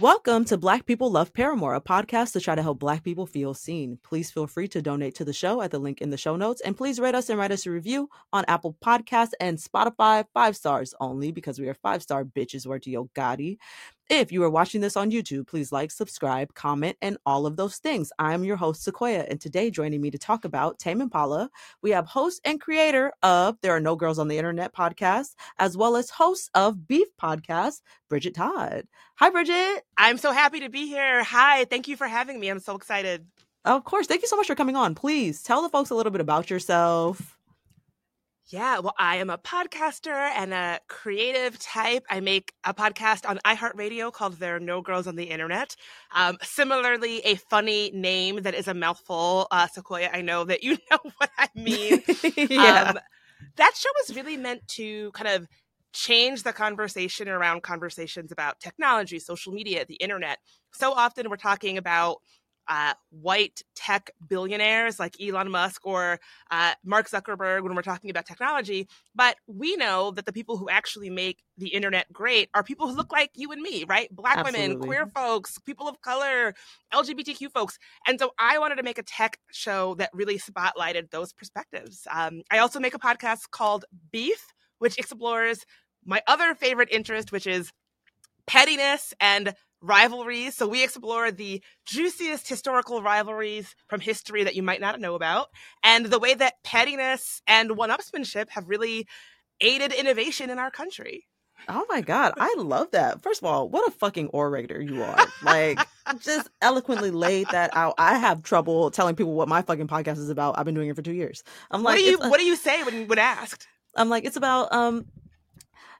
Welcome to Black People Love Paramore, a podcast to try to help Black people feel seen. Please feel free to donate to the show at the link in the show notes. And please rate us and write us a review on Apple Podcasts and Spotify. Five stars only because we are five star bitches. Word to Yo Gotti. If you are watching this on YouTube, please like, subscribe, comment, and all of those things. I'm your host, Sequoia, and today joining me to talk about Tame Impala, we have host and creator of There Are No Girls on the Internet podcast, as well as host of Beef podcast, Bridget Todd. Hi, Bridget. I'm so happy to be here. Hi, thank you for having me. I'm so excited. Of course. Thank you so much for coming on. Please tell the folks a little bit about yourself. Yeah, well, I am a podcaster and a creative type. I make a podcast on iHeartRadio called There Are No Girls on the Internet. Um, similarly, a funny name that is a mouthful. Uh, Sequoia, I know that you know what I mean. yeah. Um, that show was really meant to kind of change the conversation around conversations about technology, social media, the internet. So often we're talking about uh, white tech billionaires like Elon Musk or uh, Mark Zuckerberg when we're talking about technology. But we know that the people who actually make the internet great are people who look like you and me, right? Black Absolutely. women, queer folks, people of color, LGBTQ folks. And so I wanted to make a tech show that really spotlighted those perspectives. Um, I also make a podcast called Beef, which explores my other favorite interest, which is pettiness and rivalries. So we explore the juiciest historical rivalries from history that you might not know about, and the way that pettiness and one-upsmanship have really aided innovation in our country. Oh my god, I love that. First of all, what a fucking orator you are. Like just eloquently laid that out. I have trouble telling people what my fucking podcast is about. I've been doing it for 2 years. I'm like What do you what do you say when when asked? I'm like it's about um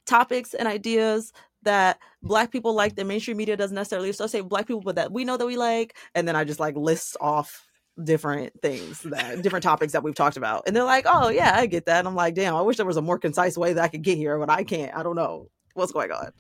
topics and ideas that black people like the mainstream media doesn't necessarily associate black people, but that we know that we like. And then I just like list off different things that different topics that we've talked about. And they're like, oh yeah, I get that. And I'm like, damn, I wish there was a more concise way that I could get here, but I can't. I don't know what's going on.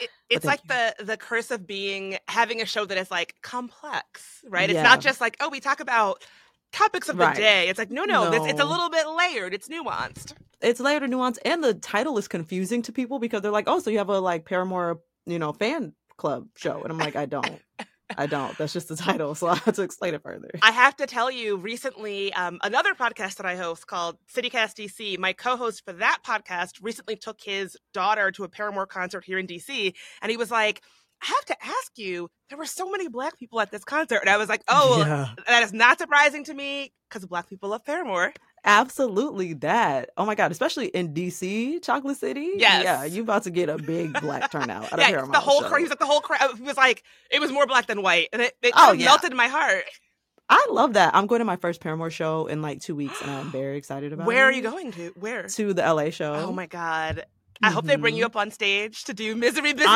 It, it's like you. the the curse of being having a show that is like complex, right? Yeah. It's not just like, oh, we talk about topics of the Right. day. It's like, no, no, This, it's a little bit layered. It's nuanced. It's layered and nuanced, and the title is confusing to people because they're like, oh, so you have a like Paramore, you know, fan club show. And I'm like, I don't. I don't. That's just the title. So I have to explain it further. I have to tell you, recently, um, another podcast that I host called CityCast DC, my co host for that podcast recently took his daughter to a Paramore concert here in DC. And he was like, I have to ask you, there were so many black people at this concert. And I was like, oh, yeah. that is not surprising to me because black people love Paramore. Absolutely that. Oh my god, especially in DC, Chocolate City. Yes. Yeah, you about to get a big black turnout. at a yeah, the whole crowd. He was like the whole crowd. He was like, it was more black than white, and it, it Oh, yeah. melted my heart. I love that. I'm going to my first Paramore show in like two weeks, and I'm very excited about it. Where are you going to? Where? To the LA show. Oh my god! I hope they bring you Mhm. up on stage to do misery business.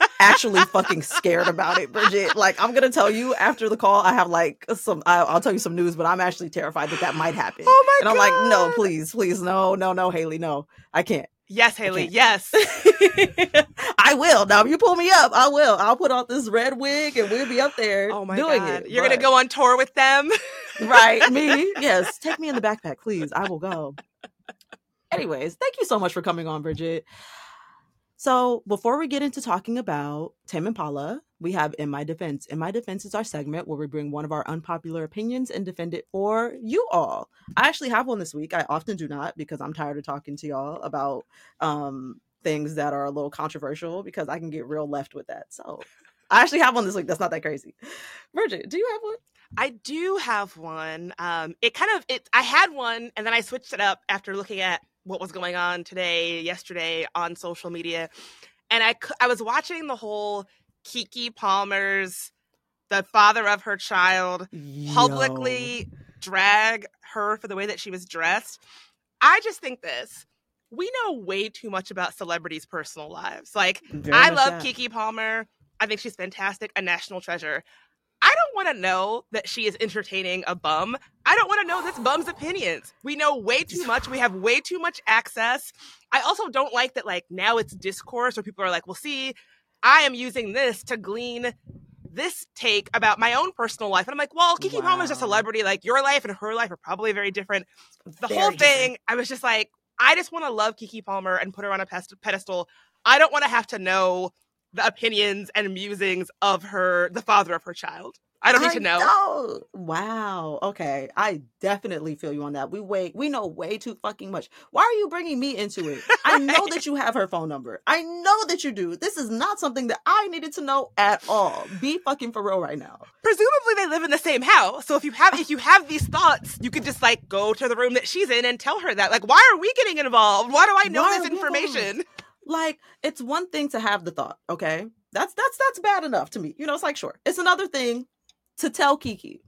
I'm actually fucking scared about it, Bridget. Like, I'm gonna tell you after the call. I have like some. I, I'll tell you some news, but I'm actually terrified that that might happen. oh my and I'm god! like, no, please, please, no, no, no, Hayley, no, I can't. Yes, Hayley. Yes. I will. Now, if you pull me up, I will. I'll put on this red wig and we'll be up there Oh my doing god! it. You're gonna go on tour with them. right? Me? Yes. Take me in the backpack, please. I will go. Anyways, thank you so much for coming on, Bridget. So before we get into talking about Tame Impala, we have In My Defense. In My Defense is our segment where we bring one of our unpopular opinions and defend it for you all. I actually have one this week. I often do not because I'm tired of talking to y'all about um, things that are a little controversial because I can get real left with that. So I actually have one this week. That's not that crazy. Bridget, do you have one? I do have one. Um, it kind of it. I had one, and then I switched it up after looking at what was going on today, yesterday on social media, and I I was watching the whole Keke Palmer's the father of her child Yo. publicly drag her for the way that she was dressed. I just think this. We know way too much about celebrities' personal lives. Like, Very I love that. Keke Palmer. I think she's fantastic, a national treasure. I don't want to know that she is entertaining a bum. I don't want to know this bum's opinions. We know way too much. We have way too much access. I also don't like that, like, now it's discourse where people are like, well, see, I am using this to glean this take about my own personal life. And I'm like, well, Keke wow. Palmer's a celebrity. Like, your life and her life are probably very different. The very whole thing, different. I was just like, I just want to love Keke Palmer and put her on a pedestal. I don't want to have to know the opinions and musings of her, the father of her child. I don't need I to know. know. Wow. Okay. I definitely feel you on that. We wait. We know way too fucking much. Why are you bringing me into it? I know that you have her phone number. I know that you do. This is not something that I needed to know at all. Be fucking for real right now. Presumably they live in the same house. So if you have if you have these thoughts, you could just like go to the room that she's in and tell her that. Like, why are we getting involved? Why do I know why this information? Like, it's one thing to have the thought, okay? That's that's that's bad enough to me. You know, it's like sure. It's another thing to tell Keke.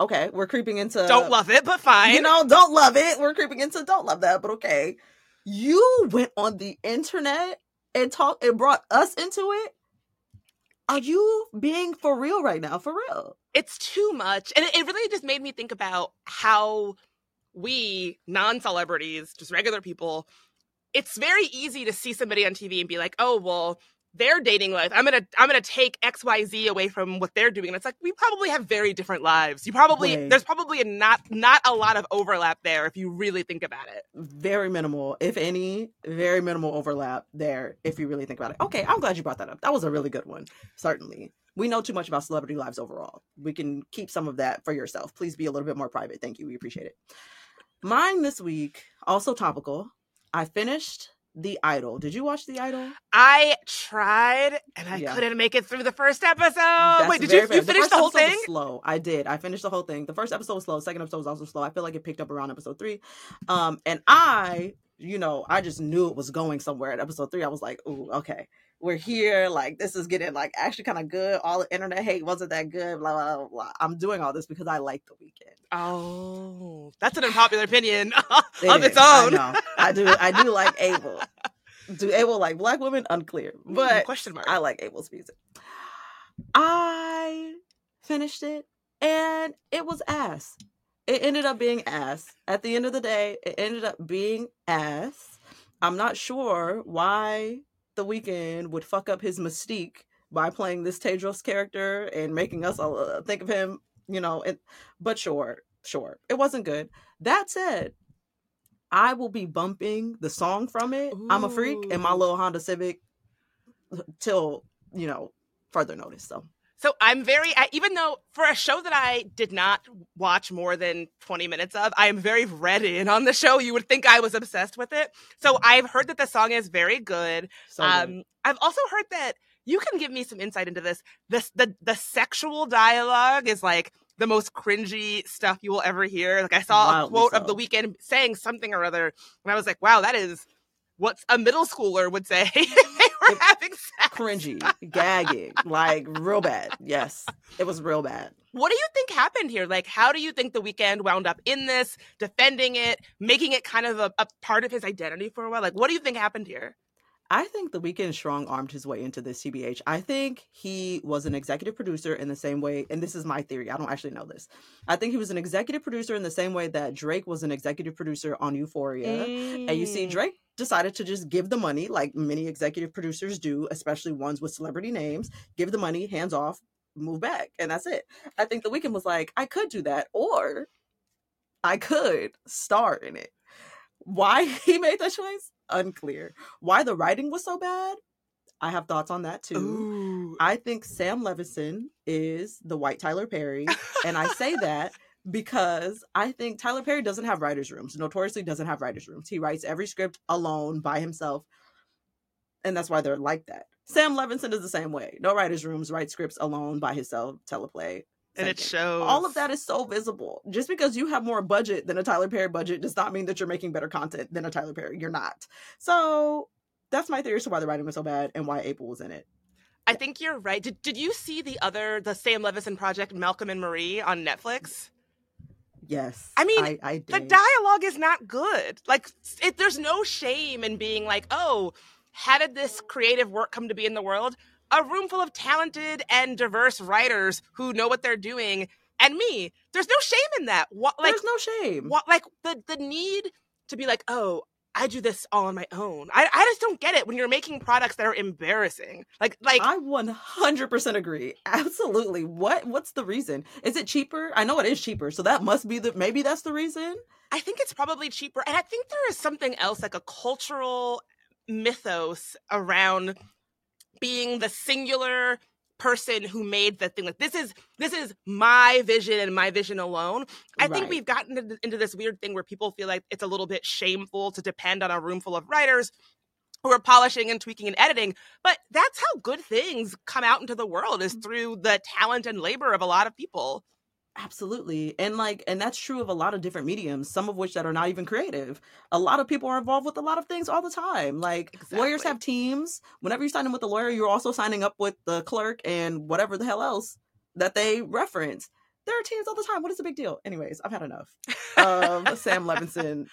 Okay, we're creeping into don't love it, but fine. You know, don't love it. We're creeping into don't love that, but okay. You went on the internet and talk and brought us into it. Are you being for real right now? For real? It's too much, and it, it really just made me think about how we non-celebrities, just regular people, it's very easy to see somebody on TV and be like, "Oh, well, their dating life. I'm gonna I'm gonna take X Y Z away from what they're doing. And it's like we probably have very different lives. You probably right. there's probably not not a lot of overlap there if you really think about it. Very minimal, if any, very minimal overlap there if you really think about it. Okay, I'm glad you brought that up. That was a really good one. Certainly. We know too much about celebrity lives overall. We can keep some of that for yourself. Please be a little bit more private. Thank you. We appreciate it. Mine this week, also topical. I finished the Idol. Did you watch The Idol? I tried and I yeah. couldn't make it through the first episode. That's Wait, did you, you finish the, the whole thing? slow. I did. I finished the whole thing. The first episode was slow. The second episode was also slow. I feel like it picked up around episode three. Um, and I, you know, I just knew it was going somewhere at episode three. I was like, ooh, okay we're here. Like this is getting like actually kind of good. All the internet hate wasn't that good. Blah, blah blah blah. I'm doing all this because I like the Weeknd. Oh, that's an unpopular opinion it of its own. I, I, do. I do like Abel. Do Abel like black women? Unclear. Mm, but question mark. I like Abel's music. I finished it and it was ass. It ended up being ass. At the end of the day, it ended up being ass. I'm not sure why the Weeknd would fuck up his mystique by playing this Tedros character and making us uh, think of him, you know. And, but sure, sure, it wasn't good. That said, I will be bumping the song from it. Ooh. I'm a freak, and my little Honda Civic till you know further notice. So so I'm very, even though for a show that I did not watch more than 20 minutes of, I am very read in on the show. You would think I was obsessed with it. So I've heard that the song is very good. So um, good. I've also heard that you can give me some insight into this. This the the sexual dialogue is like the most cringy stuff you will ever hear. Like I saw Wildly a quote so. of the Weeknd saying something or other, and I was like, wow, that is what a middle schooler would say having sex. Cringy, gagging, like real bad. Yes, it was real bad. What do you think happened here? Like, how do you think the Weeknd wound up in this, defending it, making it kind of a, a part of his identity for a while? Like, what do you think happened here? I think the Weeknd strong armed his way into this TBH. I think he was an executive producer in the same way, and this is my theory. I don't actually know this. I think he was an executive producer in the same way that Drake was an executive producer on Euphoria. Mm. And you see, mm. Drake decided to just give the money, like many executive producers do, especially ones with celebrity names, give the money, hands off, move back. And that's it. I think the Weeknd was like, I could do that, or I could star in it. Why he made that choice? Unclear. Why the writing was so bad? I have thoughts on that too. Ooh. I think Sam Levinson is the white Tyler Perry. and I say that because I think Tyler Perry doesn't have writers' rooms. Notoriously doesn't have writers' rooms. He writes every script alone by himself. And that's why they're like that. Sam Levinson is the same way. No writers' rooms, writes scripts alone by himself, teleplay. And it shows All of that is so visible. Just because you have more budget than a Tyler Perry budget does not mean that you're making better content than a Tyler Perry. You're not. So that's my theory as to why the writing was so bad and why Abel was in it. I think you're right. Did, did you see the other, the Sam Levinson project, Malcolm and Marie, on Netflix? Yes. I mean, I, I The dialogue is not good. Like, it, there's no shame in being like, oh, how did this creative work come to be in the world? A room full of talented and diverse writers who know what they're doing, and me. There's no shame in that. What, like, There's no shame. what, like the the need to be like, oh, I do this all on my own. I, I just don't get it when you're making products that are embarrassing. Like, like I 100% agree. Absolutely. What what's the reason? Is it cheaper? I know it is cheaper, so that must be the maybe that's the reason. I think it's probably cheaper. And I think there is something else, like a cultural mythos around being the singular person who made the thing. Like this is this is my vision and my vision alone. I think we've gotten into, into this weird thing where people feel like it's a little bit shameful to depend on a room full of writers who are polishing and tweaking and editing. But that's how good things come out into the world is mm. through the talent and labor of a lot of people. Absolutely. And like and that's true of a lot of different mediums, some of which that are not even creative. A lot of people are involved with a lot of things all the time. Like lawyers have teams. Whenever you sign in with a lawyer, you're also signing up with the clerk and whatever the hell else that they reference. There are teams all the time. What is the big deal? Anyways, I've had enough of Sam Levinson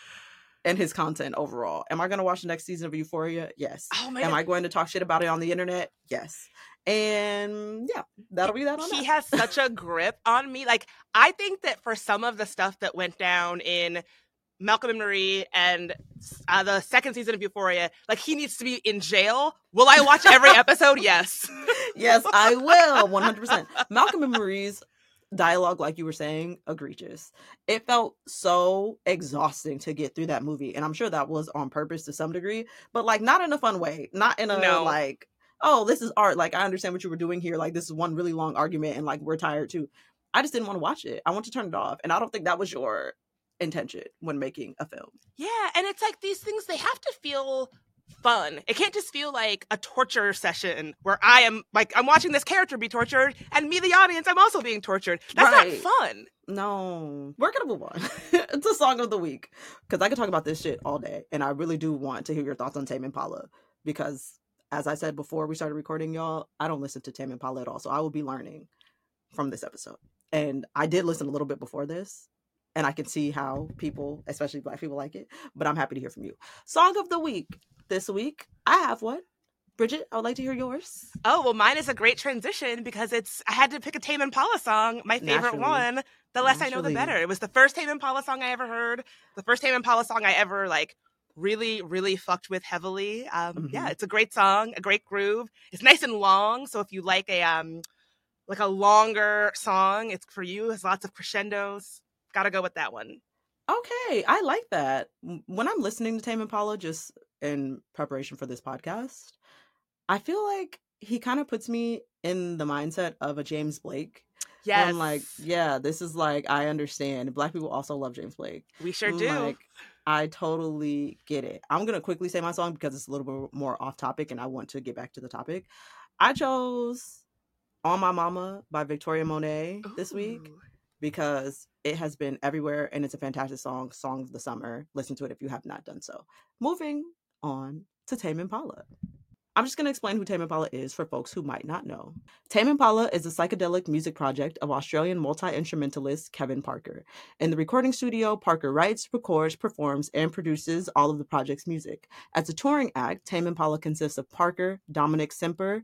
and his content overall. Am I going to watch the next season of Euphoria? Yes. Oh Am I going to talk shit about it on the internet? Yes. And yeah, that'll be that on he that. has such a grip on me. Like I think that for some of the stuff that went down in Malcolm and Marie and uh, the second season of Euphoria, like he needs to be in jail. Will I watch every episode? Yes. yes, I will. 100%. Malcolm and Marie's dialogue, like you were saying, egregious. It felt so exhausting to get through that movie. And I'm sure that was on purpose to some degree, but like not in a fun way. Not in a No. like, oh, this is art. Like, I understand what you were doing here. Like, this is one really long argument and like we're tired too. I just didn't want to watch it. I want to turn it off. And I don't think that was your intention when making a film. Yeah, and it's like these things they have to feel fun. It can't just feel like a torture session where I am like I'm watching this character be tortured and me the audience I'm also being tortured. That's Right. not fun. No, we're gonna move on. it's a song of the week because I could talk about this shit all day, and I really do want to hear your thoughts on Tame Impala because, as I said before we started recording, y'all, I don't listen to Tame Impala at all, so I will be learning from this episode. And I did listen a little bit before this, and I can see how people, especially Black people, like it. But I'm happy to hear from you. Song of the week this week, I have one. Bridget, I would like to hear yours. Oh well, mine is a great transition because it's I had to pick a Tame Impala song, my favorite Naturally. one. The less I know, the better. It was the first Tame Impala song I ever heard. The first Tame Impala song I ever like really, really fucked with heavily. Um, Yeah, Mhm. it's a great song, a great groove. It's nice and long, so if you like a um like a longer song, it's for you. Has lots of crescendos. Got to go with that one. Okay, I like that. When I'm listening to Tame Impala, just in preparation for this podcast, I feel like he kind of puts me in the mindset of a James Blake. Yes, I'm like, yeah, this is like I understand. Black people also love James Blake. we sure do. Like, I totally get it. I'm gonna quickly say my song because it's a little bit more off topic, and I want to get back to the topic. I chose "On My Mama" by Victoria Monet this week because it has been everywhere and it's a fantastic song, song of the summer. Listen to it if you have not done so. Moving on to Tame Impala. I'm just going to explain who Tame Impala is for folks who might not know. Tame Impala is a psychedelic music project of Australian multi instrumentalist Kevin Parker. In the recording studio, Parker writes, records, performs, and produces all of the project's music. As a touring act, Tame Impala consists of Parker, Dominic Simper,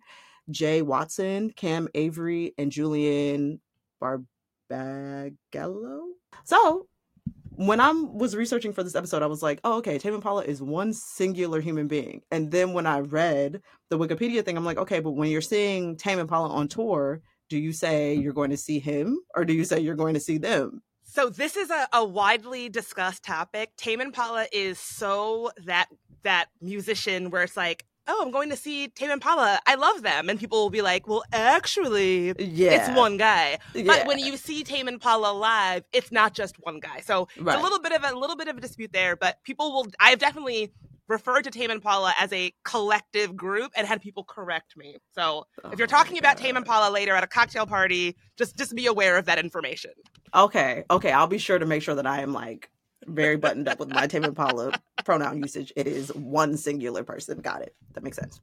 Jay Watson, Cam Avery, and Julian Barbagallo. So, when I was researching for this episode, I was like, oh, okay, Tame Impala is one singular human being. And then when I read the Wikipedia thing, I'm like, okay, but when you're seeing Tame Impala on tour, do you say you're going to see him or do you say you're going to see them? So this is a, a widely discussed topic. Tame Impala is so that that musician where it's like, oh, I'm going to see Tame Impala. I love them. And people will be like, well, actually, Yeah. it's one guy. Yeah. But when you see Tame Impala live, it's not just one guy. So it's a little bit of a little bit of a dispute there. But people will. I've definitely referred to Tame Impala as a collective group and had people correct me. So if you're Oh talking about Tame. Impala later at a cocktail party, just just be aware of that information. Okay, okay, I'll be sure to make sure that I am like very buttoned up with my Tame Impala pronoun usage. It is one singular person. Got it. That makes sense.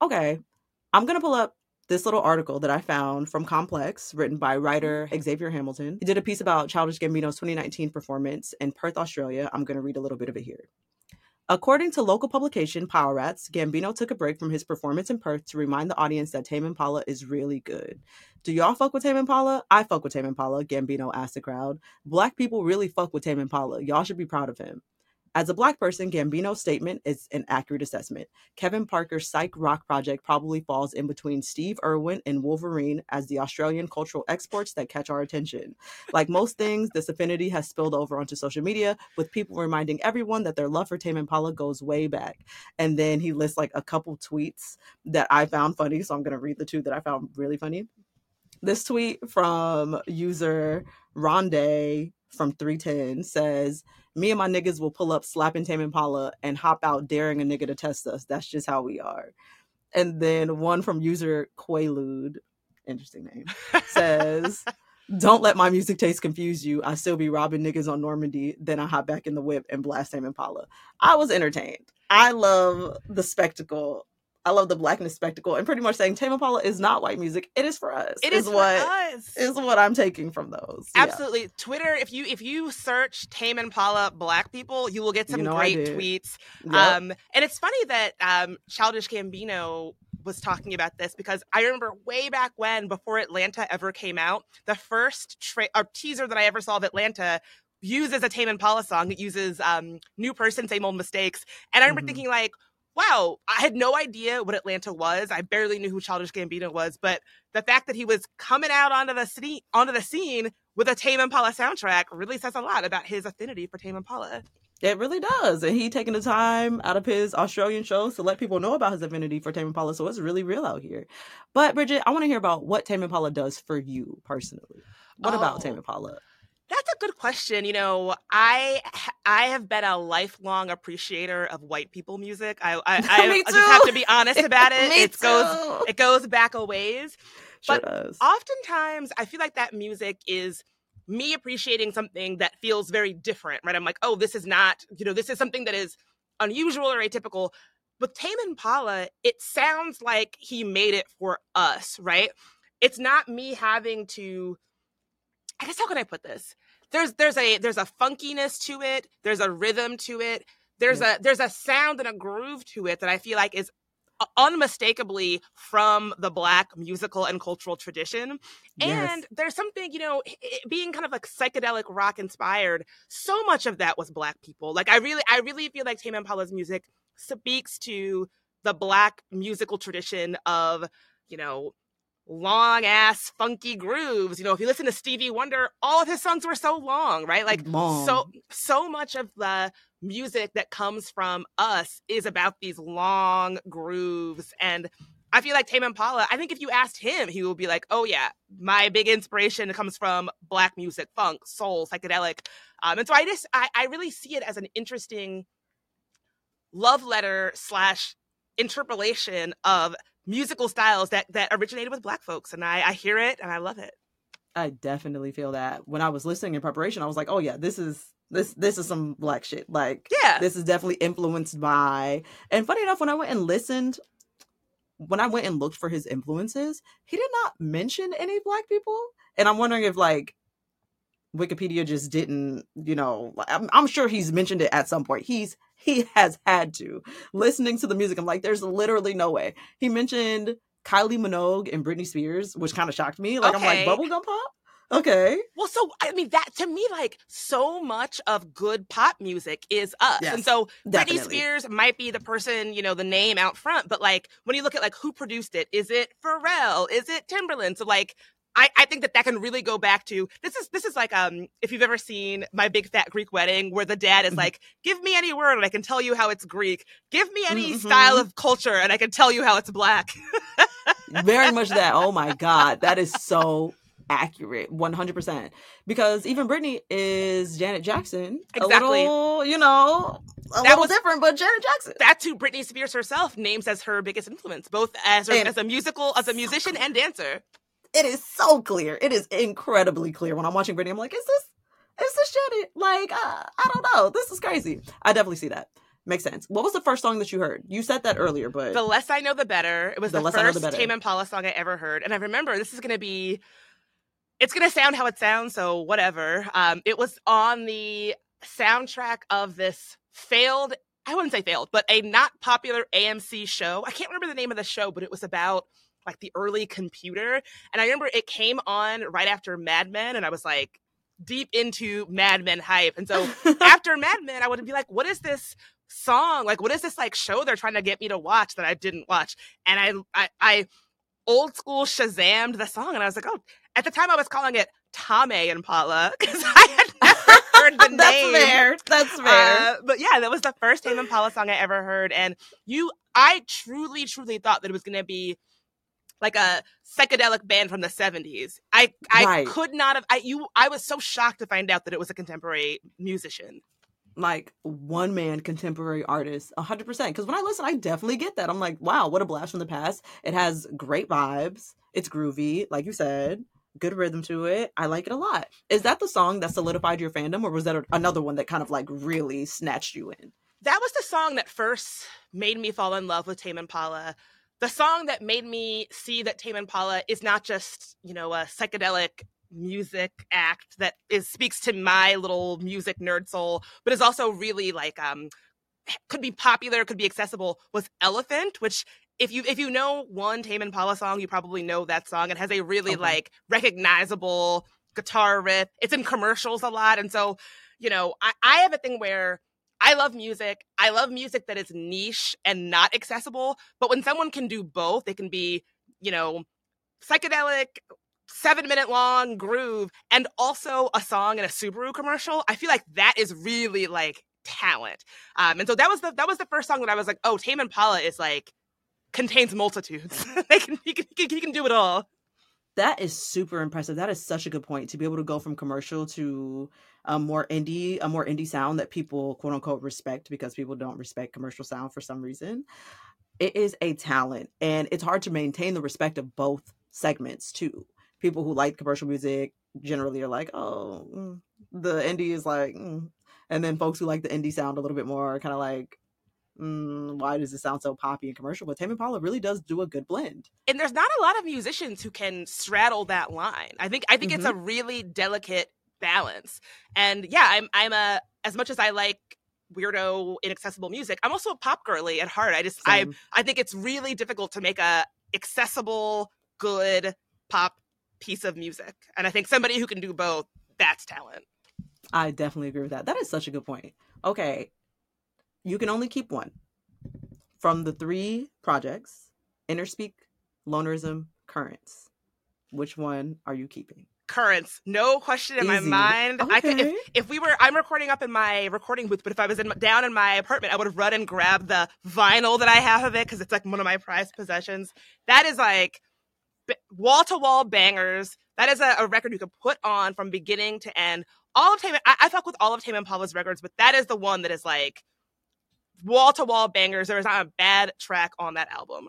Okay, I'm gonna pull up this little article that I found from Complex, written by writer mm-hmm. Xavier Hamilton. He did a piece about Childish Gambino's 2019 performance in Perth, Australia. I'm gonna read a little bit of it here. According to local publication Pilerats, Gambino took a break from his performance in Perth to remind the audience that Tame Impala is really good. Do y'all fuck with Tame Impala? I fuck with Tame Impala, Gambino asked the crowd. Black people really fuck with Tame Impala. Y'all should be proud of him. As a black person, Gambino's statement is an accurate assessment. Kevin Parker's psych rock project probably falls in between Steve Irwin and Wolverine as the Australian cultural exports that catch our attention. Like most things, this affinity has spilled over onto social media, with people reminding everyone that their love for Tame Impala goes way back. And then he lists like a couple tweets that I found funny, so I'm going to read the two that I found really funny. This tweet from user Ronde from 310 says, Me and my niggas will pull up slapping Tame Impala and hop out daring a nigga to test us. That's just how we are. And then one from user Quaalude, interesting name, says, Don't let my music taste confuse you. I still be robbing niggas on Normandy. Then I hop back in the whip and blast Tame Impala. I was entertained. I love the spectacle. I love the blackness spectacle and pretty much saying Tame Impala is not white music. It is for us. It is for what us. is what I'm taking from those. Yeah. Absolutely. Twitter, if you if you search Tame Impala black people, you will get You some know great tweets. Yep. Um, and it's funny that um, Childish Gambino was talking about this because I remember way back when, before Atlanta ever came out, the first tra- or teaser that I ever saw of Atlanta uses a Tame Impala song. It uses um, "New Person, Same Old Mistakes," and I remember Mhm. thinking like. Wow, I had no idea what Atlanta was. I barely knew who Childish Gambino was, but the fact that he was coming out onto the scene, onto the scene with a Tame Impala soundtrack really says a lot about his affinity for Tame Impala. It really does. And he taking the time out of his Australian shows to let people know about his affinity for Tame Impala. So it's really real out here. But Bridget, I want to hear about what Tame Impala does for you personally. What about Oh. Tame Impala? That's a good question. You know, I I have been a lifelong appreciator of white people music. I I, I, just have to be honest about it. It goes it goes back a ways. Sure but does. Oftentimes, I feel like that music is me appreciating something that feels very different. Right? I'm like, oh, this is not. You know, this is something that is unusual or atypical. With Tame Impala, it sounds like he made it for us. Right? It's not me having to I guess how can I put this? There's there's a there's a funkiness to it. There's a rhythm to it. There's a there's a sound and a groove to it that I feel like is unmistakably from the black musical and cultural tradition. Yes. And there's something, you know, i- i- being kind of like psychedelic rock inspired, so much of that was black people. Like I really I really feel like Tame Impala's music speaks to the black musical tradition of, you know, long ass funky grooves. You know, if you listen to Stevie Wonder, all of his songs were so long, right? Like Long. so so much of the music that comes from us is about these long grooves and I feel like Tame Impala, I think if you asked him, he would be like, oh, yeah, my big inspiration comes from black music, funk, soul, psychedelic. Um, and so I just, I, I really see it as an interesting love letter slash interpolation of musical styles that that originated with black folks and I, I hear it and I love it. I definitely feel that. When I was listening in preparation, I was like, oh yeah, this is this this is some black shit. Like Yeah. this is definitely influenced by and funny enough when i went and listened when i went and looked for his influences he did not mention any black people and i'm wondering if like wikipedia just didn't you know I'm, I'm sure he's mentioned it at some point he's he has had to. Listening to the music i'm like there's literally no way. He mentioned kylie minogue and britney spears which kind of shocked me. Like i'm like bubblegum pop? Okay. Well, so I mean that to me, like so much of good pop music is us, Yes, and so Britney. Spears might be the person, you know, the name out front, but like when you look at like who produced it, is it Pharrell? Is it Timberland? So like I, I think that that can really go back to this is this is like um if you've ever seen my big fat Greek wedding where the dad is Mhm. like give me any word and I can tell you how it's Greek give me any Mhm. style of culture and I can tell you how it's black very much that. Oh my god, that is so accurate, one hundred percent. Because even Britney is Janet Jackson. Exactly. A little, you know, a That little was- different, but Janet Jackson. that's who Britney Spears herself names as her biggest influence both as her, And- as a musical as a musician and dancer it is so clear. It is incredibly clear. When I'm watching Britney, I'm like, is this is this Janet? Like, uh, I don't know. This is crazy. I definitely see that. Makes sense. What was the first song that you heard? You said that earlier, but the less I know the better it was The the, Less I Know the first Better. Tame Impala song I ever heard and I remember this is gonna be it's gonna sound how it sounds so whatever um it was on the soundtrack of this failed I wouldn't say failed, but a not popular AMC show. I can't remember the name of the show, but it was about like the early computer. And I remember it came on right after Mad Men, and I was like deep into Mad Men hype. And so after Mad Men, I would be like, what is this song? Like, what is this like show they're trying to get me to watch that I didn't watch? And I I, I old school Shazammed the song, and I was like, oh, at the time I was calling it Tame Impala because I had never heard the That's name. fair. That's fair. Uh, but yeah, that was the first Tame Impala song I ever heard, and you, I truly, truly thought that it was going to be like a psychedelic band from the seventies. I, I Right. could not have. I you, I was so shocked to find out that it was a contemporary musician. like one man contemporary artist 100% because when i listen i definitely get that i'm like wow what a blast from the past it has great vibes it's groovy like you said good rhythm to it i like it a lot is that the song that solidified your fandom or was that another one that kind of like really snatched you in That was the song that first made me fall in love with Tame Impala. The song that made me see that Tame Impala is not just, you know, a psychedelic music act that is speaks to my little music nerd soul, but is also really like um could be popular, could be accessible was Elephant, which if you if you know one Tame Impala song, you probably know that song. It has a really Okay. like recognizable guitar riff. It's in commercials a lot. And so, you know, I, I have a thing where I love music. I love music that is niche and not accessible. But when someone can do both, they can be, you know, psychedelic, seven minute long groove, and also a song in a Subaru commercial. I feel like that is really like talent. Um, and so that was the that was the first song that I was like, oh, Tame Impala is like contains multitudes. they can he can, he can he can do it all. That is super impressive that is such a good point to be able to go from commercial to a more indie a more indie sound that people quote unquote respect because people don't respect commercial sound for some reason it is a talent and it's hard to maintain the respect of both segments too people who like commercial music generally are like oh mm. the indie is like mm. and then folks who like the indie sound a little bit more are kind of like mm, why does it sound so poppy and commercial but Tame Impala really does do a good blend and there's not a lot of musicians who can straddle that line. I think I think it's a really delicate balance. And yeah, I'm I'm a as much as I like weirdo inaccessible music, I'm also a pop girly at heart. I just I I think it's really difficult to make a accessible, good pop piece of music. And I think somebody who can do both, that's talent. I definitely agree with that. That is such a good point. Okay. You can only keep one. From the three projects, Innerspeaker, Lonerism, Currents. Which one are you keeping? Currents, no question in my Easy. mind. I could if if we were i'm recording up in my recording booth but if i was in down in my apartment i would have run and grabbed the vinyl that i have of it because it's like one of my prized possessions that is like wall to wall bangers that is a, a record you could put on from beginning to end all of tame I, I fuck with all of tame impala's records but that is the one that is like wall to wall bangers there is not a bad track on that album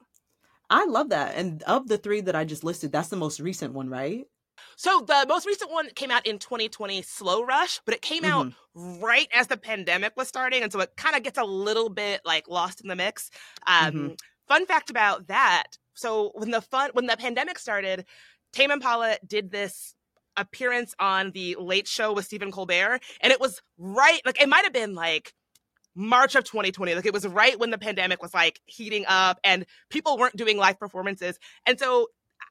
I love that. And of the three that I just listed, that's the most recent one, right? so the most recent one came out in 2020 slow rush but it came out Mhm. right as the pandemic was starting and so it kind of gets a little bit like lost in the mix um Mhm. fun fact about that so when the fun when the pandemic started tame impala did this appearance on the late show with stephen colbert and it was right like it might have been like march of 2020 like it was right when the pandemic was like heating up and people weren't doing live performances and so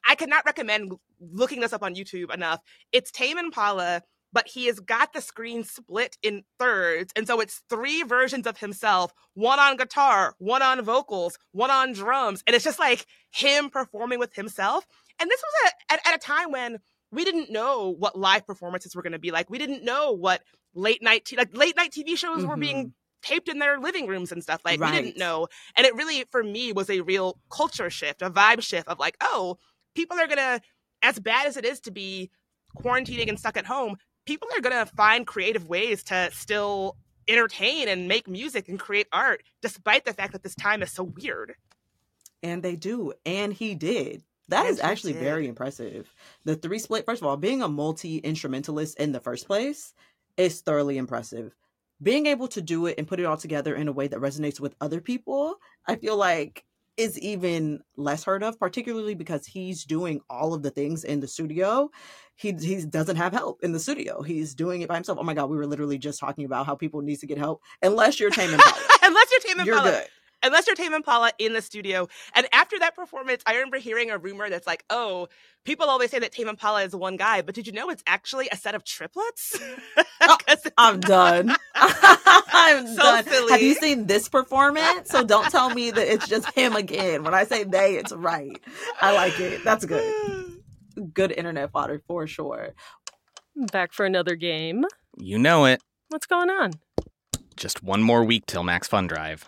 i cannot recommend looking this up on youtube enough it's tame impala but he has got the screen split in thirds. And so it's three versions of himself one on guitar, one on vocals, one on drums. And it's just like him performing with himself. And this was a, at, at a time when we didn't know what live performances were going to be like. We didn't know what late night t- like late night TV shows mm-hmm. were being mm-hmm. Taped in their living rooms and stuff. Like right. we didn't know. And it really for me was a real culture shift, a vibe shift of like, oh, people are to as bad as it is to be quarantining and stuck at home, people are to find creative ways to still entertain and make music and create art despite the fact that this time is so weird. And they do. And he did. That and is actually very impressive. The three split, first of all, being a multi instrumentalist in the first place is thoroughly impressive. Being able to do it and put it all together in a way that resonates with other people, I feel like is even less heard of, particularly because he's doing all of the things in the studio. He he doesn't have help in the studio. He's doing it by himself. Oh my god, we were literally just talking about how people need to get help unless you're Tame Impala. unless you're Tame Impala. You're good unless you're Tame Impala in the studio. And after that performance, I remember hearing a rumor that's like, oh, people always say that Tame Impala is one guy, but did you know it's actually a set of triplets? oh, I'm done. I'm so done. Silly. Have you seen this performance? So don't tell me that it's just him again. When I say they, it's right. I like it. That's good. Good internet fodder for sure. Back for another game. You know it. What's going on? Just one more week till Max Fun Drive.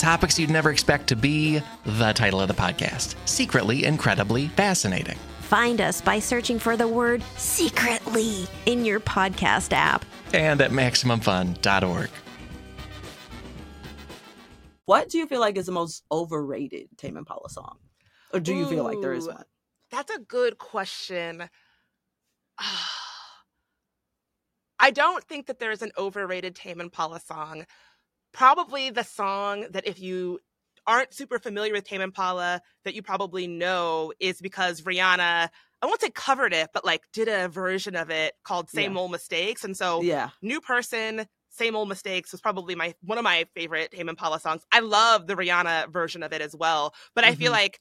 topics you'd never expect to be the title of the podcast. Secretly, incredibly fascinating. Find us by searching for the word secretly in your podcast app and at MaximumFun.org. What do you feel like is the most overrated Tame Impala song? Or do you Ooh, feel like there is one? That's a good question. I don't think that there's an overrated Tame Impala song probably the song that if you aren't super familiar with Tame Impala that you probably know is because Rihanna I won't say covered it, but like did a version of it called Same yeah. Old Mistakes. And so yeah. New Person, Same Old Mistakes was probably my one of my favorite Tame Impala songs. I love the Rihanna version of it as well. But mm-hmm. I feel mm-hmm. like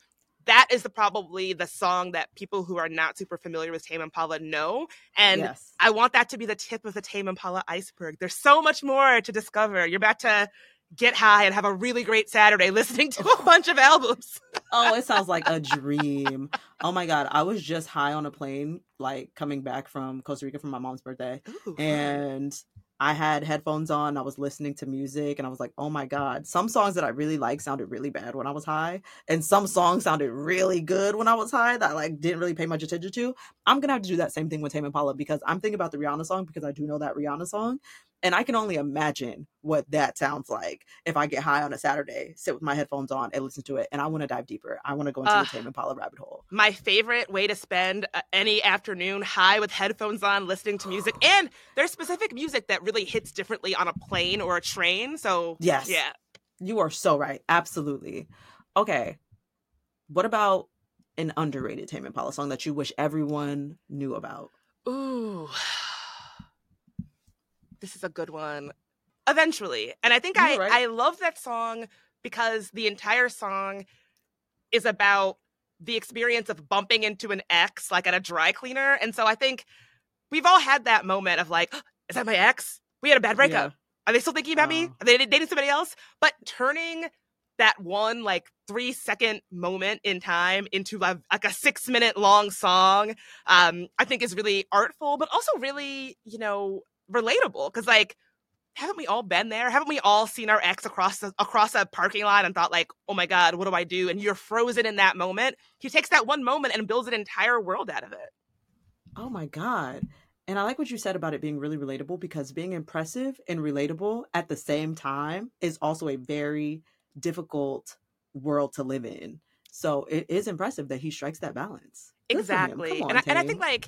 that is the, probably the song that people who are not super familiar with Tame Impala know. And yes. I want that to be the tip of the Tame Impala iceberg. There's so much more to discover. You're about to get high and have a really great Saturday listening to a bunch of albums. oh, it sounds like a dream. Oh my God. I was just high on a plane, like coming back from Costa Rica for my mom's birthday. Ooh, and I had headphones on, I was listening to music, and I was like, oh my God, some songs that I really like sounded really bad when I was high. And some songs sounded really good when I was high that I like didn't really pay much attention to. I'm gonna have to do that same thing with Tame Impala because I'm thinking about the Rihanna song because I do know that Rihanna song. And I can only imagine what that sounds like if I get high on a Saturday, sit with my headphones on, and listen to it. And I want to dive deeper. I want to go into uh, the Tame Impala rabbit hole. My favorite way to spend uh, any afternoon high with headphones on, listening to music. And there's specific music that really hits differently on a plane or a train. So, yes. Yeah. You are so right. Absolutely. Okay. What about an underrated Tame Impala song that you wish everyone knew about? Ooh this is a good one eventually. And i think You're i right. i love that song because the entire song is about the experience of bumping into an ex like at a dry cleaner. And so i think we've all had that moment of like is that my ex? We had a bad breakup. Yeah. are they still thinking about me? Are they dating somebody else? But turning that one like three second moment in time into like, like a six minute long song um i think is really artful but also really you know relatable because like haven't we all been there? Haven't we all seen our ex across the, across a parking lot and thought like, "Oh my god, what do I do?" And you're frozen in that moment. He takes that one moment and builds an entire world out of it. Oh my god. And I like what you said about it being really relatable because being impressive and relatable at the same time is also a very difficult world to live in. So it is impressive that he strikes that balance. Good exactly on, and, I, and i think like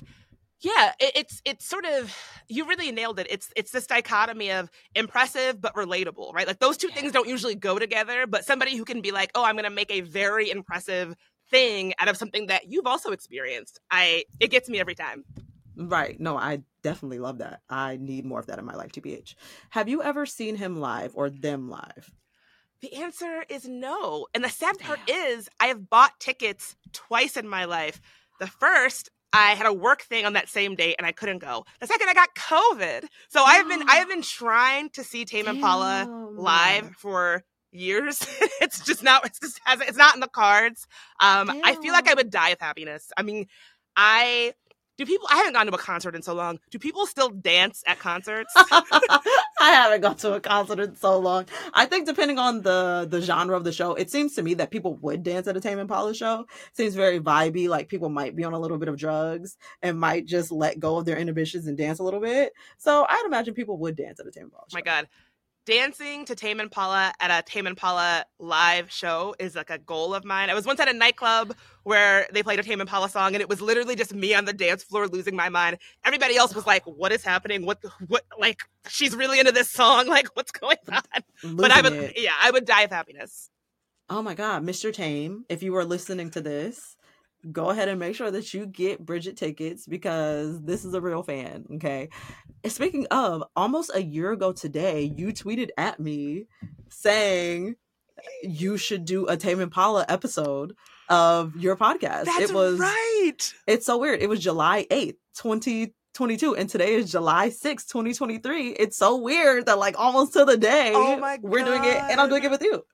yeah it, it's it's sort of you really nailed it it's it's this dichotomy of impressive but relatable right like those two things don't usually go together but somebody who can be like oh i'm going to make a very impressive thing out of something that you've also experienced i it gets me every time Right. No, I definitely love that. I need more of that in my life, TBH. Have you ever seen him live or them live? the answer is no and the sad part is i have bought tickets twice in my life the first I had a work thing on that same date and I couldn't go. The second I got COVID. So I've been I have been trying to see Tame Impala Damn. live for years. it's just not it's just hasn't it's not in the cards. Um I feel like I would die of happiness. I mean, I do people I haven't gone to a concert in so long. Do people still dance at concerts? I haven't gone to a concert in so long. I think depending on the the genre of the show, it seems to me that people would dance at a Tame Impala show. Seems very vibey. Like people might be on a little bit of drugs and might just let go of their inhibitions and dance a little bit. So I'd imagine people would dance at a Tame Impala oh show. my god dancing to tame impala at a tame impala live show is like a goal of mine i was once at a nightclub where they played a tame impala song and it was literally just me on the dance floor losing my mind everybody else was like what is happening what what like she's really into this song like what's going on but i would it. yeah i would die of happiness Oh my God, Mr. Tame, if you are listening to this, go ahead and make sure that you get Bridget tickets because this is a real fan. Okay. Speaking of, almost a year ago today, you tweeted at me saying you should do a Tame Impala episode of your podcast. that's it was right it's so weird. It was July 8th, 2022, and today is July 6th, 2023. It's so weird that like almost to the day Oh my we're doing it and I'm doing it with you.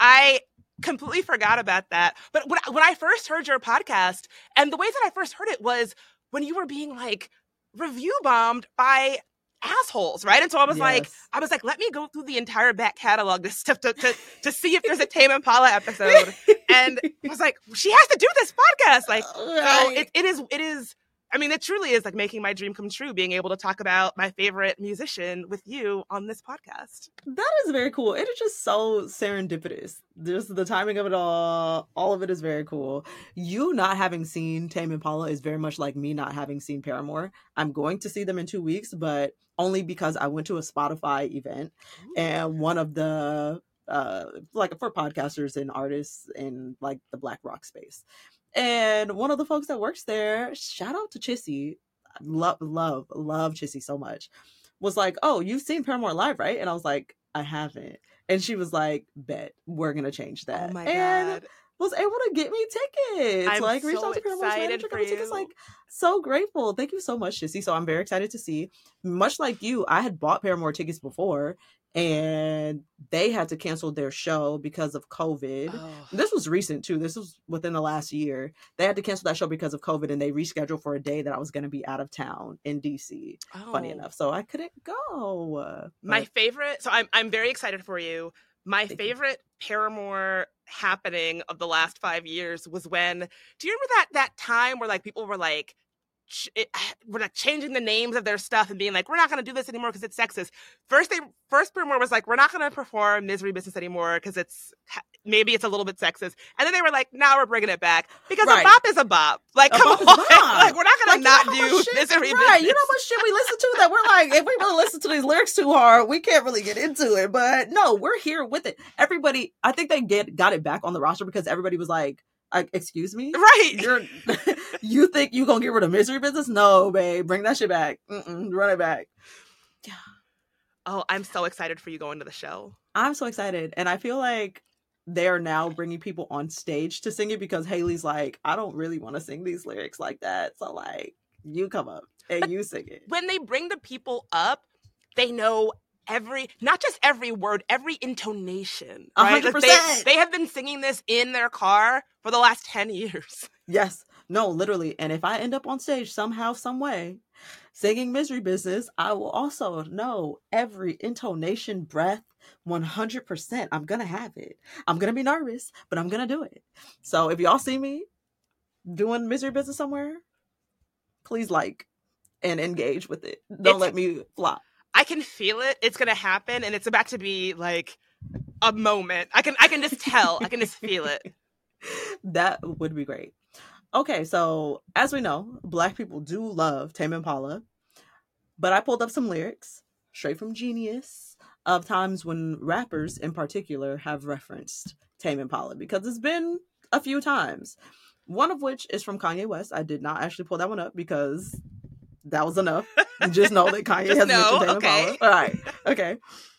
I completely forgot about that. But when, when I first heard your podcast, and the way that I first heard it was when you were being like review bombed by assholes, right? And so I was like, I was like, let me go through the entire back catalog to stuff to, to, to see if there's a Tame Impala episode. And I was like, she has to do this podcast. Like, so it, it is, it is, I mean, it truly is like making my dream come true, being able to talk about my favorite musician with you on this podcast. That is very cool. It is just so serendipitous. Just the timing of it all, all of it is very cool. You not having seen Tame Impala is very much like me not having seen Paramore. I'm going to see them in two weeks, but only because I went to a Spotify event and one of the uh like for podcasters and artists in like the black rock space. And one of the folks that works there, shout out to Chissy, love love love Chissy so much, was like, "Oh, you've seen Paramore live, right?" And I was like, "I haven't." And she was like, "Bet we're gonna change oh that." Oh my and God. was able to get me tickets. I'm like reached so out to Paramore's excited manager, for got me tickets. Like so grateful. Thank you so much, Shissy. So I'm very excited to see. Much like you, I had bought Paramore tickets before, and they had to cancel their show because of COVID. Oh. This was recent too. This was within the last year. They had to cancel that show because of COVID, and they rescheduled for a day that I was going to be out of town in DC. Funny Oh. enough, so I couldn't go. Uh, My but- favorite, so I'm I'm very excited for you. My Thank you. favorite Paramore happening of the last five years was when. Do you remember that that time where like people were like, ch- it, were like changing the names of their stuff and being like, we're not going to do this anymore because it's sexist. First, they first Paramore was like, we're not going to perform Misery Business anymore because it's maybe it's a little bit sexist. And then they were like, now we're bringing it back because Right. a bop is a bop. Like, A come on, is a bop. like we're not going Like, to you not know do shit- Misery right, Business. You know what shit we listen to that we're like, if we really listen to these lyrics too hard, we can't really get into it. But no, we're here with it. Everybody, I think they get got it back on the roster because everybody was like, uh, "Excuse me, right? you're you think you gonna get rid of misery business? No, babe, bring that shit back. Mm-mm, run it back." Yeah. Oh, I'm so excited for you going to the show. I'm so excited, and I feel like they are now bringing people on stage to sing it because Hayley's like, I don't really want to sing these lyrics like that. So like, you come up and you sing it. when they bring the people up, they know every not just every word, every intonation. Right? hundred Like, they, they have been singing this in their car for the last 10 years. Yes. No, literally. And if I end up on stage somehow, some way, singing Misery Business, I will also know every intonation, breath, 100%. I'm going to have it. I'm going to be nervous, but I'm going to do it. So if y'all see me doing Misery Business somewhere, please like and engage with it. Don't It's- let me flop. I can feel it. It's gonna happen, and it's about to be like a moment. I can I can just tell. I can just feel it. that would be great. Okay, so as we know, black people do love Tame Impala, but I pulled up some lyrics straight from Genius of times when rappers in particular have referenced Tame Impala because it's been a few times. One of which is from Kanye West. I did not actually pull that one up because that was enough. Just know that Kanye has know, mentioned Tame okay. Impala. All right, okay.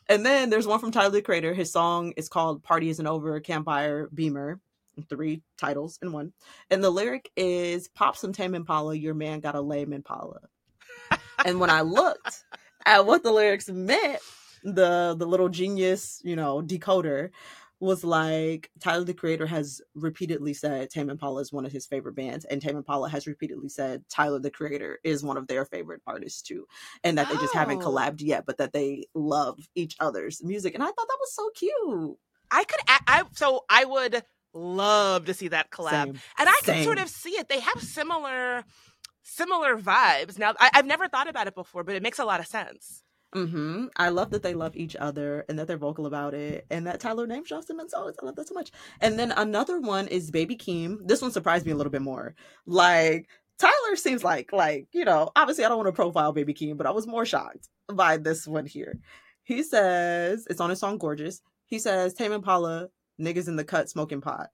And then there's one from Tyler the Creator. His song is called "Party Isn't Over." Campfire Bimmer, three titles in one. And the lyric is "Pop some Tame Impala, your man got a lame Impala." and when I looked at what the lyrics meant, the the little genius, you know, decoder was like Tyler the Creator has repeatedly said Tame Impala is one of his favorite bands, and Tame Impala has repeatedly said Tyler the Creator is one of their favorite artists too, and that they just haven't Oh. collabed yet, but that they love each other's music, and I thought that was so cute. I could. I so I would love to see that collab, Same. and I can sort of see it. They have similar similar vibes. Now I, I've never thought about it before, but it makes a lot of sense. hmm I love that they love each other and that they're vocal about it and that Tyler name drops them in songs. I love that so much. And then another one is Baby Keem. This one surprised me a little bit more. Like Tyler seems like like, you know, obviously I don't want to profile Baby Keem, but I was more shocked by this one here. He says, it's on his song Gorgeous. He says, Tame Impala, niggas in the cut smoking pot.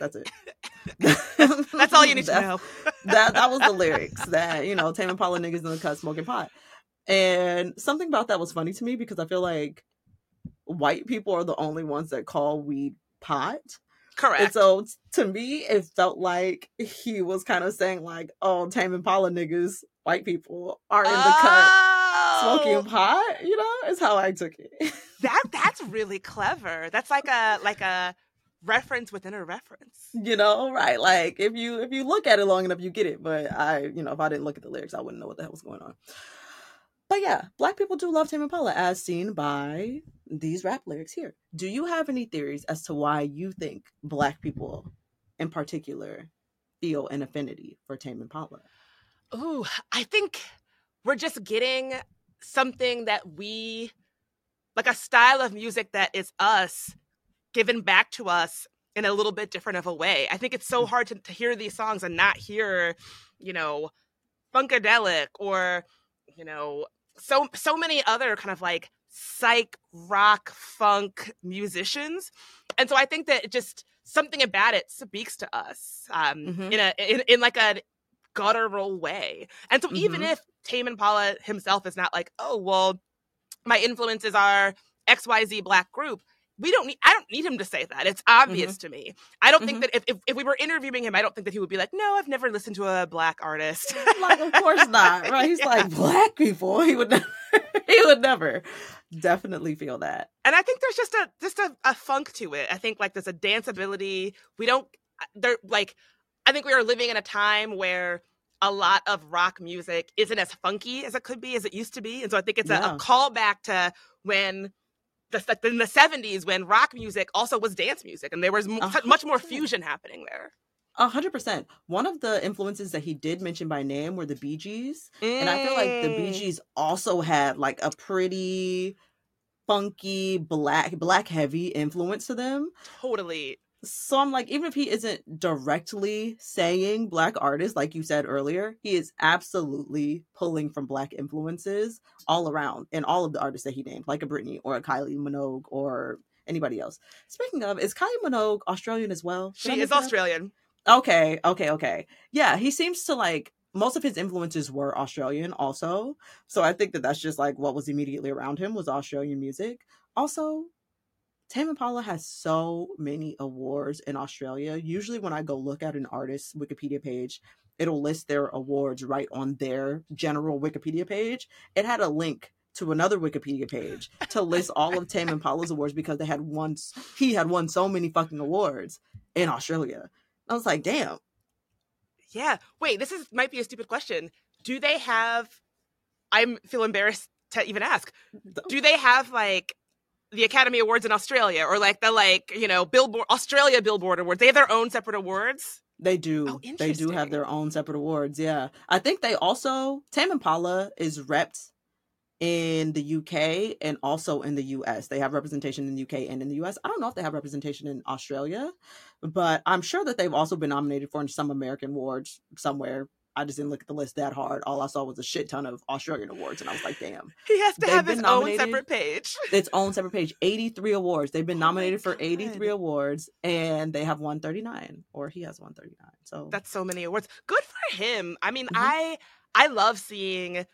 That's it. That's all you need to know. that that was the lyrics that you know Tame Impala niggas in the cut smoking pot, and something about that was funny to me because I feel like white people are the only ones that call weed pot, Correct. and so t- to me it felt like he was kind of saying like, oh Tame Impala niggas, white people are in the cut Oh, smoking pot, you know, is how I took it. That that's really clever. That's like a like a reference within a reference. you know, right? Like if you if you look at it long enough, you get it. But I, you know, if I didn't look at the lyrics, I wouldn't know what the hell was going on. But yeah, black people do love Tame Impala, as seen by these rap lyrics here. Do you have any theories as to why you think black people, in particular, feel an affinity for Tame Impala? Ooh, I think we're just getting something that we like a style of music that is us given back to us in a little bit different of a way. I think it's so hard to, to hear these songs and not hear, you know, funkadelic or, you know, so so many other kind of like psych rock funk musicians. And so I think that just something about it speaks to us um Mhm. in a in, in like a guttural way. And so even Mhm. if Tame Impala himself is not like, oh well, my influences are XYZ black group, we don't need I don't need him to say that. It's obvious to me. I don't think Mhm. that if, if if we were interviewing him, I don't think that he would be like, No, I've never listened to a black artist. like, of course not, right? He's like black people. He would never. he would never. Definitely feel that. and I think there's just a just a, a funk to it. I think like there's a danceability. We don't there like I think we are living in a time where a lot of rock music isn't as funky as it could be as it used to be. And so I think it's a, Yeah. a callback to when the in the 70s when rock music also was dance music and there was A such- much more fusion happening there. A hundred percent. One of the influences that he did mention by name were the Bee Gees. And I feel like the Bee Mm. Gees also had like a pretty funky black black heavy influence to them. totally So I'm like, even if he isn't directly saying black artists, like you said earlier, he is absolutely pulling from black influences all around in all of the artists that he named, like a Britney or a Kylie Minogue or anybody else. Speaking of, is Kylie Minogue Australian as well? Did she is that? Australian. Okay, okay, okay. Yeah, he seems to like most of his influences were Australian also. So I think that that's just like what was immediately around him was Australian music. Also, Tame Impala has so many awards in Australia. Usually when I go look at an artist's Wikipedia page, it'll list their awards right on their general Wikipedia page. It had a link to another Wikipedia page to list all of Tame Impala's awards because they had won he had won so many fucking awards in Australia. I was like, damn, Yeah. Wait, this is might be a stupid question. Do they have I'm feel embarrassed to even ask. Do they have like the Academy Awards in Australia or like the like, you know, Billboard Australia Billboard Awards? They have their own separate awards? They do. Oh, they do have their own separate awards. Yeah. I think they also Tame Impala is repped in the UK and also in the US. They have representation in the UK and in the US. I don't know if they have representation in Australia, but I'm sure that they've also been nominated for some American awards somewhere. I just didn't look at the list that hard. All I saw was a shit ton of Australian awards, and I was like, "Damn." He has to They've have his own separate page. Its own separate page. Eighty-three awards. They've been oh nominated for eighty-three awards, and they have one thirty-nine, or he has one thirty-nine. So that's so many awards. Good for him. I mean, mm-hmm. I I love seeing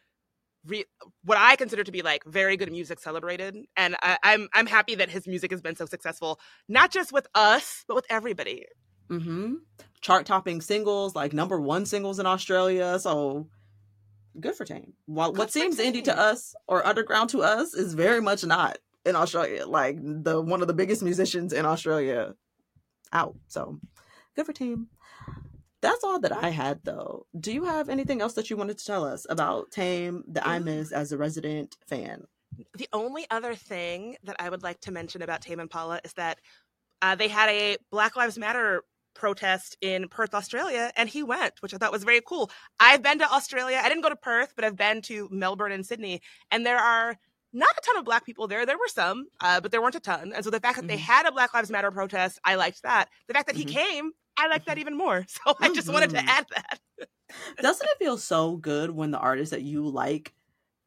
re- what I consider to be like very good music celebrated, and I, I'm I'm happy that his music has been so successful, not just with us, but with everybody. Mm-hmm. Chart topping singles, like number one singles in Australia. So good for Tame. While what seems indie to us or underground to us is very much not in Australia. Like the one of the biggest musicians in Australia out. So good for Tame. That's all that I had though. Do you have anything else that you wanted to tell us about Tame that I miss as a resident fan? The only other thing that I would like to mention about Tame Impala is that uh, they had a Black Lives Matter protest in Perth, Australia, and he went, which I thought was very cool. I've been to Australia. I didn't go to Perth, but I've been to Melbourne and Sydney, and there are not a ton of black people there. There were some, uh, but there weren't a ton. And so the fact that mm-hmm. they had a Black Lives Matter protest, I liked that. The fact that mm-hmm. he came, I liked that mm-hmm. even more. So I just wanted to mm-hmm. add that. Doesn't it feel so good when the artist that you like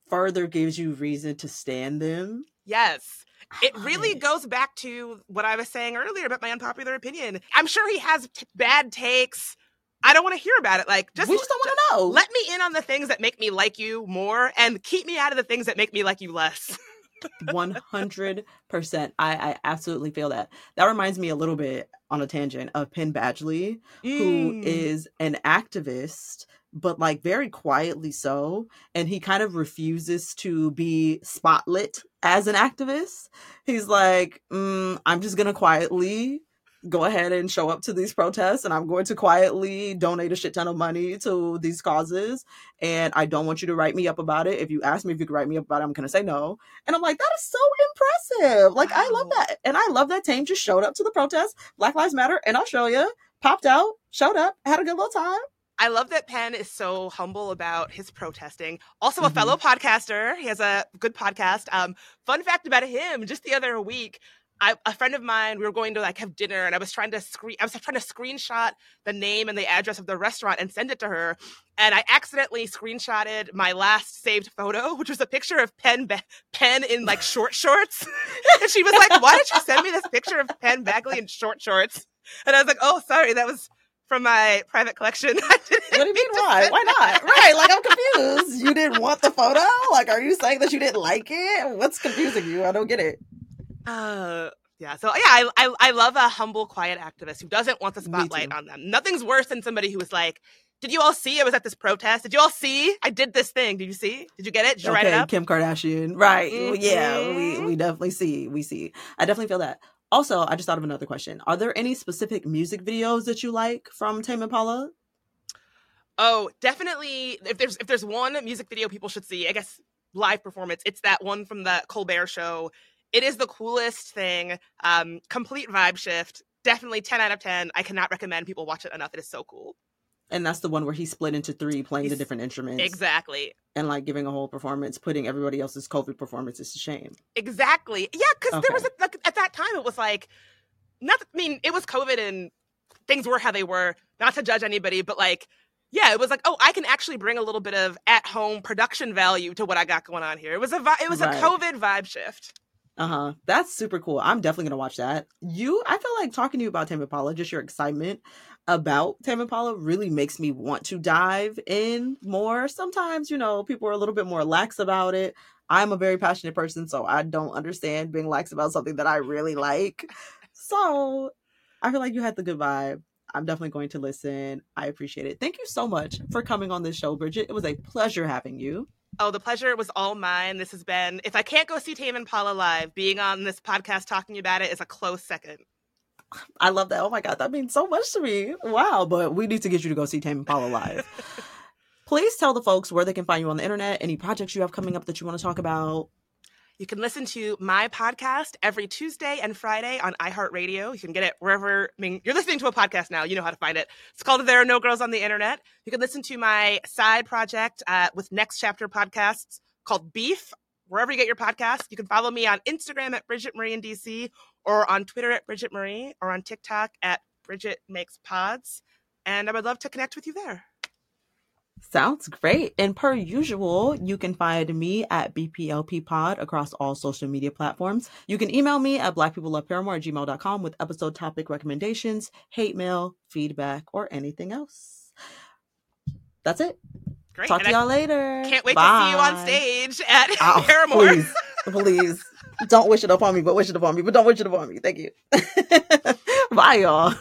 further gives you reason to stand them? Yes it oh, really goes back to what I was saying earlier about my unpopular opinion. I'm sure he has t- bad takes. I don't want to hear about it. Like, just we just don't want to know. Let me in on the things that make me like you more, and keep me out of the things that make me like you less. One hundred percent. I I absolutely feel that. That reminds me a little bit on a tangent of Penn Badgley, mm. who is an activist but like very quietly so. And he kind of refuses to be spotlit as an activist. He's like, mm, I'm just going to quietly go ahead and show up to these protests and I'm going to quietly donate a shit ton of money to these causes. And I don't want you to write me up about it. If you ask me if you can write me up about it, I'm to say no. And I'm like, that is so impressive. Like, wow. I love that. And I love that Tame just showed up to the protest, Black Lives Matter in Australia, popped out, showed up, had a good little time. I love that Penn is so humble about his protesting. Also, a mm-hmm. fellow podcaster. He has a good podcast. Um, fun fact about him: just the other week, I, a friend of mine, we were going to like have dinner, and I was trying to screen, I was trying to screenshot the name and the address of the restaurant and send it to her, and I accidentally screenshotted my last saved photo, which was a picture of Penn ba- Penn in like short shorts, and she was like, "Why did you send me this picture of Penn Badgley in short shorts?" And I was like, "Oh, sorry, that was from my private collection. what do you mean why? Why not? right, like I'm confused. You didn't want the photo? Like are you saying that you didn't like it? What's confusing you? I don't get it. Uh yeah, so yeah, I, I, I love a humble, quiet activist who doesn't want the spotlight on them. Nothing's worse than somebody who was like, "Did you all see? I was at this protest. Did you all see? I did this thing. Did you see? Did you get it? Did you okay, write it up?" Kim Kardashian, right? Mm-hmm. Yeah, we we definitely see. We see. I definitely feel that. Also, I just thought of another question. Are there any specific music videos that you like from Tame Impala? Oh, definitely. If there's if there's one music video people should see, I guess live performance, it's that one from the Colbert show. It is the coolest thing. Um, complete vibe shift. Definitely 10 out of 10. I cannot recommend people watch it enough. It is so cool. And that's the one where he split into three, playing He's, the different instruments. Exactly. And like giving a whole performance, putting everybody else's COVID performances to shame. Exactly. Yeah, because okay. there was a, like at that time it was like, not. I mean, it was COVID and things were how they were. Not to judge anybody, but like, yeah, it was like, oh, I can actually bring a little bit of at home production value to what I got going on here. It was a it was right. a COVID vibe shift. Uh huh. That's super cool. I'm definitely gonna watch that. You, I feel like talking to you about Tame Impala, just your excitement about Tame Impala really makes me want to dive in more. Sometimes, you know, people are a little bit more lax about it. I'm a very passionate person, so I don't understand being lax about something that I really like. So I feel like you had the good vibe. I'm definitely going to listen. I appreciate it. Thank you so much for coming on this show, Bridget. It was a pleasure having you. Oh, the pleasure was all mine. This has been, if I can't go see Tame Impala live, being on this podcast talking about it is a close second. I love that. Oh my God, that means so much to me. Wow. But we need to get you to go see Tame Impala live. Please tell the folks where they can find you on the internet, any projects you have coming up that you want to talk about. You can listen to my podcast every Tuesday and Friday on iHeartRadio. You can get it wherever. I mean, you're listening to a podcast now. You know how to find it. It's called There Are No Girls on the Internet. You can listen to my side project uh, with Next Chapter Podcasts called Beef, wherever you get your podcast. You can follow me on Instagram at Bridget Marie in DC, or on Twitter at Bridget Marie, or on TikTok at Bridget Makes Pods. And I would love to connect with you there. Sounds great. And per usual, you can find me at BPLP Pod across all social media platforms. You can email me at blackpeopleloveparamore at gmail.com with episode topic recommendations, hate mail, feedback, or anything else. That's it. Great. Talk And to I y'all later. Can't wait Bye. to see you on stage at Oh, Paramore. Please, please. Don't wish it upon me, but wish it upon me. But don't wish it upon me. Thank you. Bye, y'all.